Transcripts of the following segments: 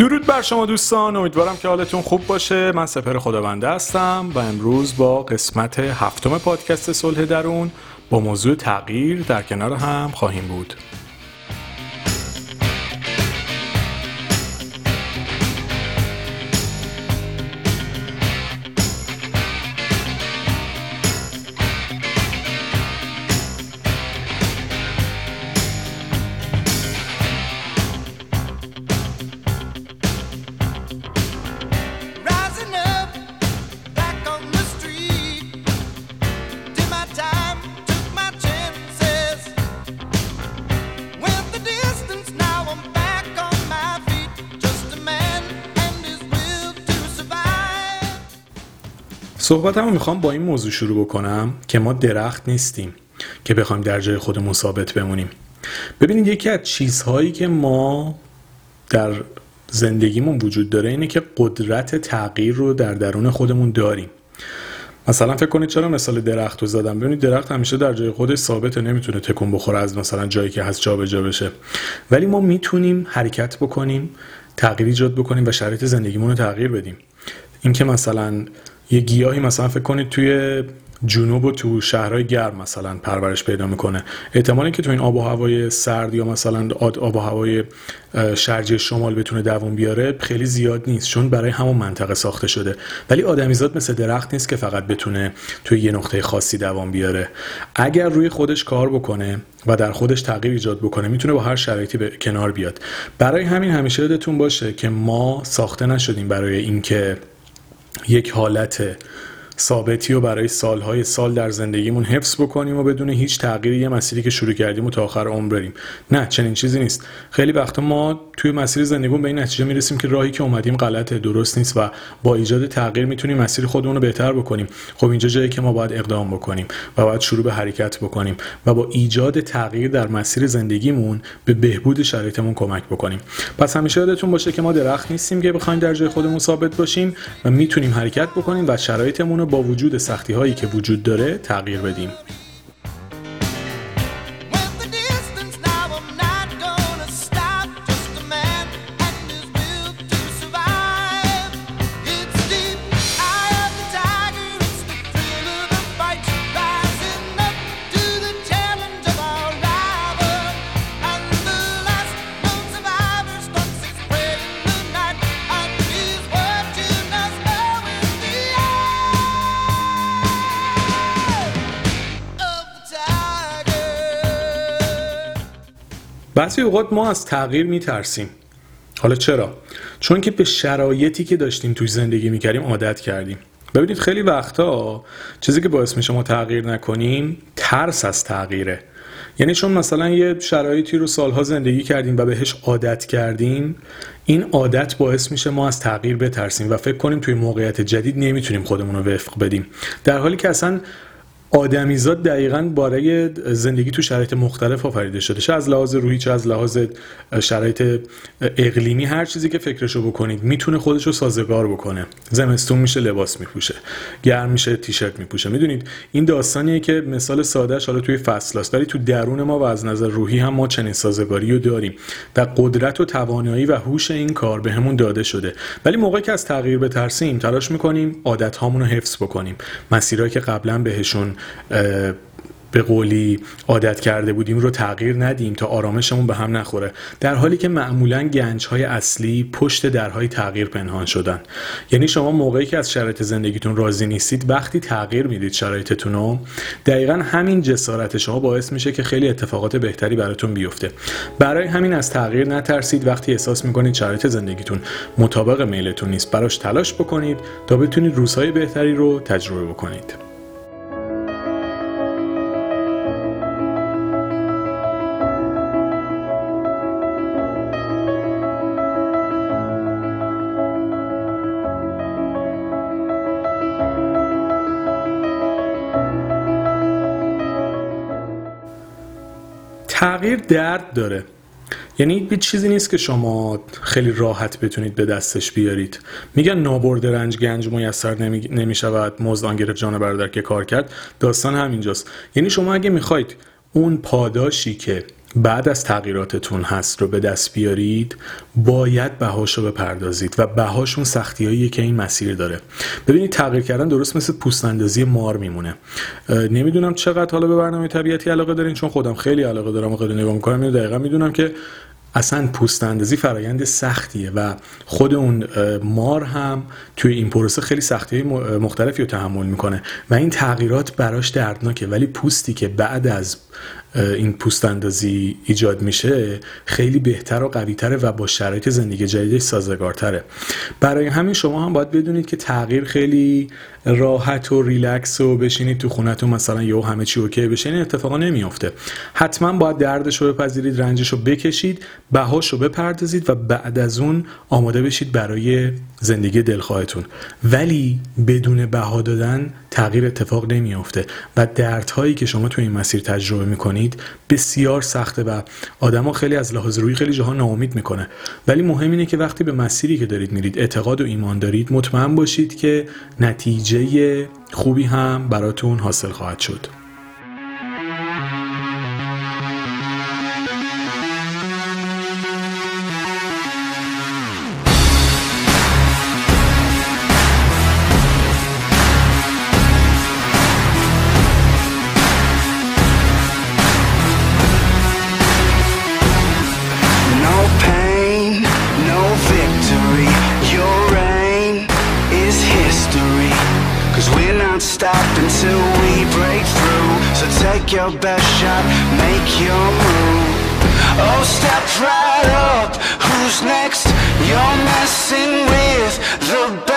درود بر شما دوستان امیدوارم که حالتون خوب باشه. من سپر خداونده هستم و امروز با قسمت هفتم پادکست صلح درون با موضوع تغییر در کنار هم خواهیم بود. صحبتمو می‌خوام با این موضوع شروع بکنم که ما درخت نیستیم که بخوایم در جای خودمون ثابت بمونیم. ببینید یکی از چیزهایی که ما در زندگیمون وجود داره اینه که قدرت تغییر رو در درون خودمون داریم. مثلا فکر کنید چرا مثال درخت رو زدم؟ ببینید درخت همیشه در جای خودش ثابته نمی‌تونه تکون بخوره از مثلا جایی که هست جابجا بشه. ولی ما می‌تونیم حرکت بکنیم تغییر ایجاد بکنیم و شرایط زندگیمون رو تغییر بدیم. اینکه مثلا یه گیاهی مثلا فکر کنید توی جنوب و تو شهرهای گرم مثلا پرورش پیدا می‌کنه. احتمالی که تو این آب و هوای سرد یا مثلا آب و هوای شرجی شمال بتونه دوام بیاره خیلی زیاد نیست چون برای همون منطقه ساخته شده. ولی آدمیزاد مثل درخت نیست که فقط بتونه توی یه نقطه خاصی دوام بیاره. اگر روی خودش کار بکنه و در خودش تغییر ایجاد بکنه می‌تونه با هر شرایطی به کنار بیاد. برای همین همیشه یادتون باشه که ما ساخته نشدیم برای اینکه یک حالت ثابتی و برای سالهای سال در زندگیمون حفظ بکنیم و بدون هیچ تغییری یه مسیری که شروع کردیم و تا آخر عمر بریم. نه چنین چیزی نیست. خیلی وقتا ما توی مسیر زندگیمون به این نتیجه می‌رسیم که راهی که اومدیم غلطه درست نیست و با ایجاد تغییر می‌تونیم مسیر خودمون رو بهتر بکنیم. خب اینجا جایی که ما باید اقدام بکنیم و باید شروع به حرکت بکنیم و با ایجاد تغییر در مسیر زندگیمون به بهبود شرایطمون کمک بکنیم. پس همیشه یادتون باشه که ما درخت نیستیم که بخوایم در جای خودمون ثابت باشیم و می‌تونیم حرکت بکنیم و شرایطمون با وجود سختی هایی که وجود داره تغییر بدیم. بعضی اوقات ما از تغییر میترسیم. حالا چرا؟ چون که به شرایطی که داشتیم توی زندگی می‌کردیم عادت کردیم. ببینید خیلی وقتا چیزی که باعث میشه ما تغییر نکنیم ترس از تغییره. یعنی چون مثلا یه شرایطی رو سالها زندگی کردیم و بهش عادت کردیم این عادت باعث میشه ما از تغییر بترسیم و فکر کنیم توی موقعیت جدید نمی‌تونیم خودمون رو وفق بدیم. در حالی که اصلا آدمیزاد دقیقا برای زندگی تو شرایط مختلف آفریده شده. چه از لحاظ روحی چه از لحاظ شرایط اقلیمی هر چیزی که فکرشو بکنید می‌تونه خودش رو سازگار بکنه. زمستون میشه لباس میپوشه گرم میشه تیشرت میپوشه. می‌دونید این داستانیه که مثال سادهش حالا توی فصل ولی تو درون ما و از نظر روحی هم ما چنین سازگاری رو داریم و قدرت و توانایی و هوش این کار به همون داده شده. ولی موقعی که از تغییر بترسیم تلاش می‌کنیم عادت رو حفظ بکنیم. مسیرهایی که قبلا بهشون به قولی عادت کرده بودیم رو تغییر ندیم تا آرامشمون به هم نخوره. در حالی که معمولا گنج های اصلی پشت درهای تغییر پنهان شدن. یعنی شما موقعی که از شرایط زندگیتون راضی نیستید وقتی تغییر می‌دید شرایطتون رو دقیقا همین جسارت شما باعث میشه که خیلی اتفاقات بهتری براتون بیفته. برای همین از تغییر نترسید. وقتی احساس می‌کنید شرایط زندگیتون مطابق میلتون نیست براش تلاش بکنید تا بتونید روزهای بهتری رو تجربه بکنید. تغییر درد داره. یعنی به چیزی نیست که شما خیلی راحت بتونید به دستش بیارید. میگن نابرد رنج گنج میسر نمی, شود مزدان گرفت جان برادر که کار کرد. داستان همینجاست. یعنی شما اگه می‌خواید اون پاداشی که بعد از تغییراتتون هست رو به دست بیارید باید بهاش رو بپردازید و بهاشون سختی که این مسیر داره. ببینید تغییر کردن درست مثل پوست اندازی مار میمونه. نمی‌دونم چقدر حالا به برنامه طبیعتی علاقه دارین چون خودم خیلی علاقه دارم و خیلی نگاه می‌کنم. اینو دقیقا می‌دونم که اصلا پوست اندازی فرایند سختیه و خود اون مار هم توی این پروسه خیلی سختی مختلفی رو تحمل می‌کنه. و این تغییرات براش دردناکه ولی پوستی که بعد از این پوست اندازی ایجاد میشه خیلی بهتر و قویتره و با شرایط زندگی جدیدش سازگارتره. برای همین شما هم باید بدونید که تغییر خیلی راحت و ریلکس و بشینید تو خونتون مثلا یهو همه چی okay بشه این اتفاقا نمیافته. حتما باید دردش رو بپذیرید رنجش رو بکشید بهاش رو بپردازید و بعد از اون آماده بشید برای زندگی دلخواهتون. ولی بدون بها دادن تغییر اتفاق نمیافته و دردهایی که شما تو این مسیر تجربه می‌کنید بسیار سخته و آدما خیلی از لحاظ روحی خیلی جاها ناامید می‌کنه. ولی مهم اینه که وقتی به مسیری که دارید میرید اعتقاد و ایمان دارید مطمئن باشید که نتیجه خوبی هم براتون حاصل خواهد شد. Your best shot, make your move Oh, step right up, who's next? You're messing with the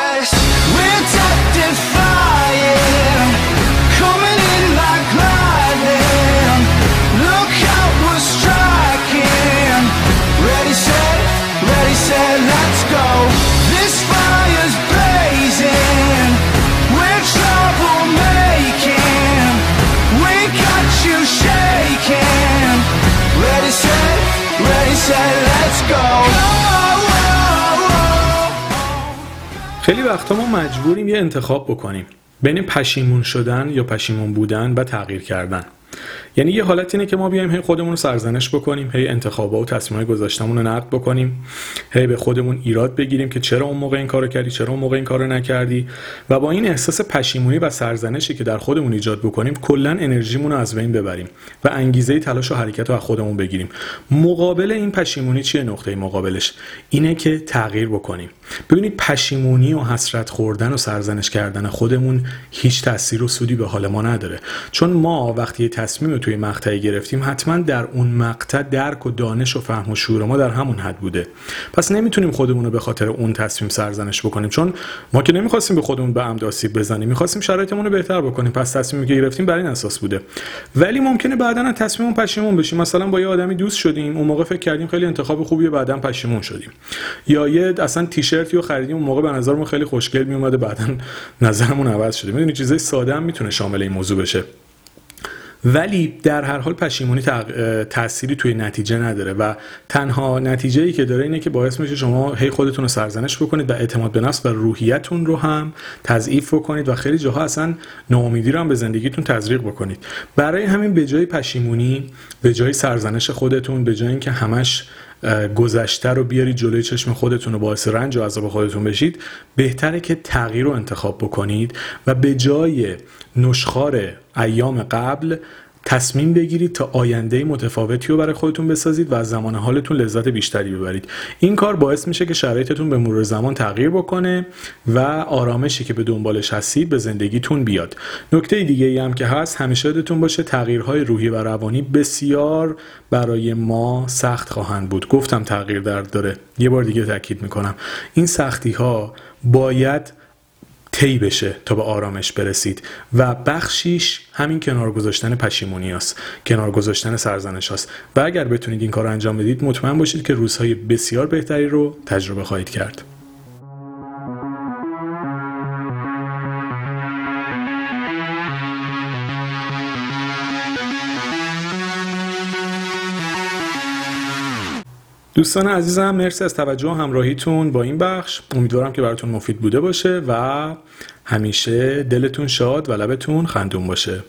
خیلی وقتا ما مجبوریم یه انتخاب بکنیم. بین پشیمون شدن یا پشیمون بودن و تغییر کردن. یعنی یه حالت اینه که ما بیایم هی خودمون رو سرزنش بکنیم هی انتخابا و تصمیمای گذاشتمون رو نقد بکنیم هی به خودمون ایراد بگیریم که چرا اون موقع این کارو کردی چرا اون موقع این کارو نکردی؟ و با این احساس پشیمونی و سرزنشی که در خودمون ایجاد بکنیم کلا انرژیمون رو از بین ببریم و انگیزه تلاش و حرکت رو از خودمون بگیریم. مقابل این پشیمونی چیه نقطه مقابلش؟ اینه که تغییر بکنیم. ببینید پشیمونی و حسرت خوردن و سرزنش کردن خودمون هیچ تاثیر و سودی به حال ما نداره. چون ما وقتی تصمیم توی مقطعی گرفتیم حتما در اون مقطع درک و دانش و فهم و شعور ما در همون حد بوده. پس نمی‌تونیم خودمون رو به خاطر اون تصمیم سرزنش بکنیم چون ما که نمی‌خواستیم به خودمون به عمد بزنیم می‌خواستیم شرایطمون رو بهتر بکنیم. پس تصمیمی که گرفتیم بر این اساس بوده. ولی ممکنه بعدا از تصمیممون پشیمون بشیم. مثلا با یه آدمی دوست شدیم اون موقع فکر کردیم خیلی انتخاب خوبیه بعدا پشیمون شدیم. یا یه اصلا تیشرتی رو خریدیم اون موقع به نظرمون خیلی خوشگل میومده بعدا نظرمون عوض شده. می‌دونی چیزای ساده هم می‌تونه شامل این موضوع بشه. ولی در هر حال پشیمونی تأثیری توی نتیجه نداره و تنها نتیجه ای که داره اینه که باعث میشه شما هی خودتون رو سرزنش بکنید و اعتماد به نفس و روحیتون رو هم تضعیف بکنید و خیلی جاها اصلا ناامیدی رو هم به زندگیتون تزریق بکنید. برای همین به جای پشیمونی به جای سرزنش خودتون به جای اینکه همش گذشته رو بیارید جلوی چشم خودتون و باعث رنج و عذاب خودتون بشید. بهتره که تغییر رو انتخاب بکنید و به جای نشخار ایام قبل تصمیم بگیرید تا آینده متفاوتی رو برای خودتون بسازید و از زمان حالتون لذت بیشتری ببرید. این کار باعث میشه که شرایطتون به مرور زمان تغییر بکنه و آرامشی که به دنبالش هستید به زندگیتون بیاد. نکته دیگه ای هم که هست همیشه یادتون باشه تغییرهای روحی و روانی بسیار برای ما سخت خواهند بود. گفتم تغییر درد داره. یه بار دیگه تاکید می‌کنم. این سختی ها باید طی بشه تا به آرامش برسید. و بخشیش همین کنار گذاشتن پشیمونی است کنار گذاشتن سرزنش است و اگر بتونید این کار رو انجام بدید مطمئن باشید که روزهای بسیار بهتری رو تجربه خواهید کرد. دوستان عزیزم مرسی از توجه و همراهیتون با این بخش. امیدوارم که براتون مفید بوده باشه و همیشه دلتون شاد و لبتون خندون باشه.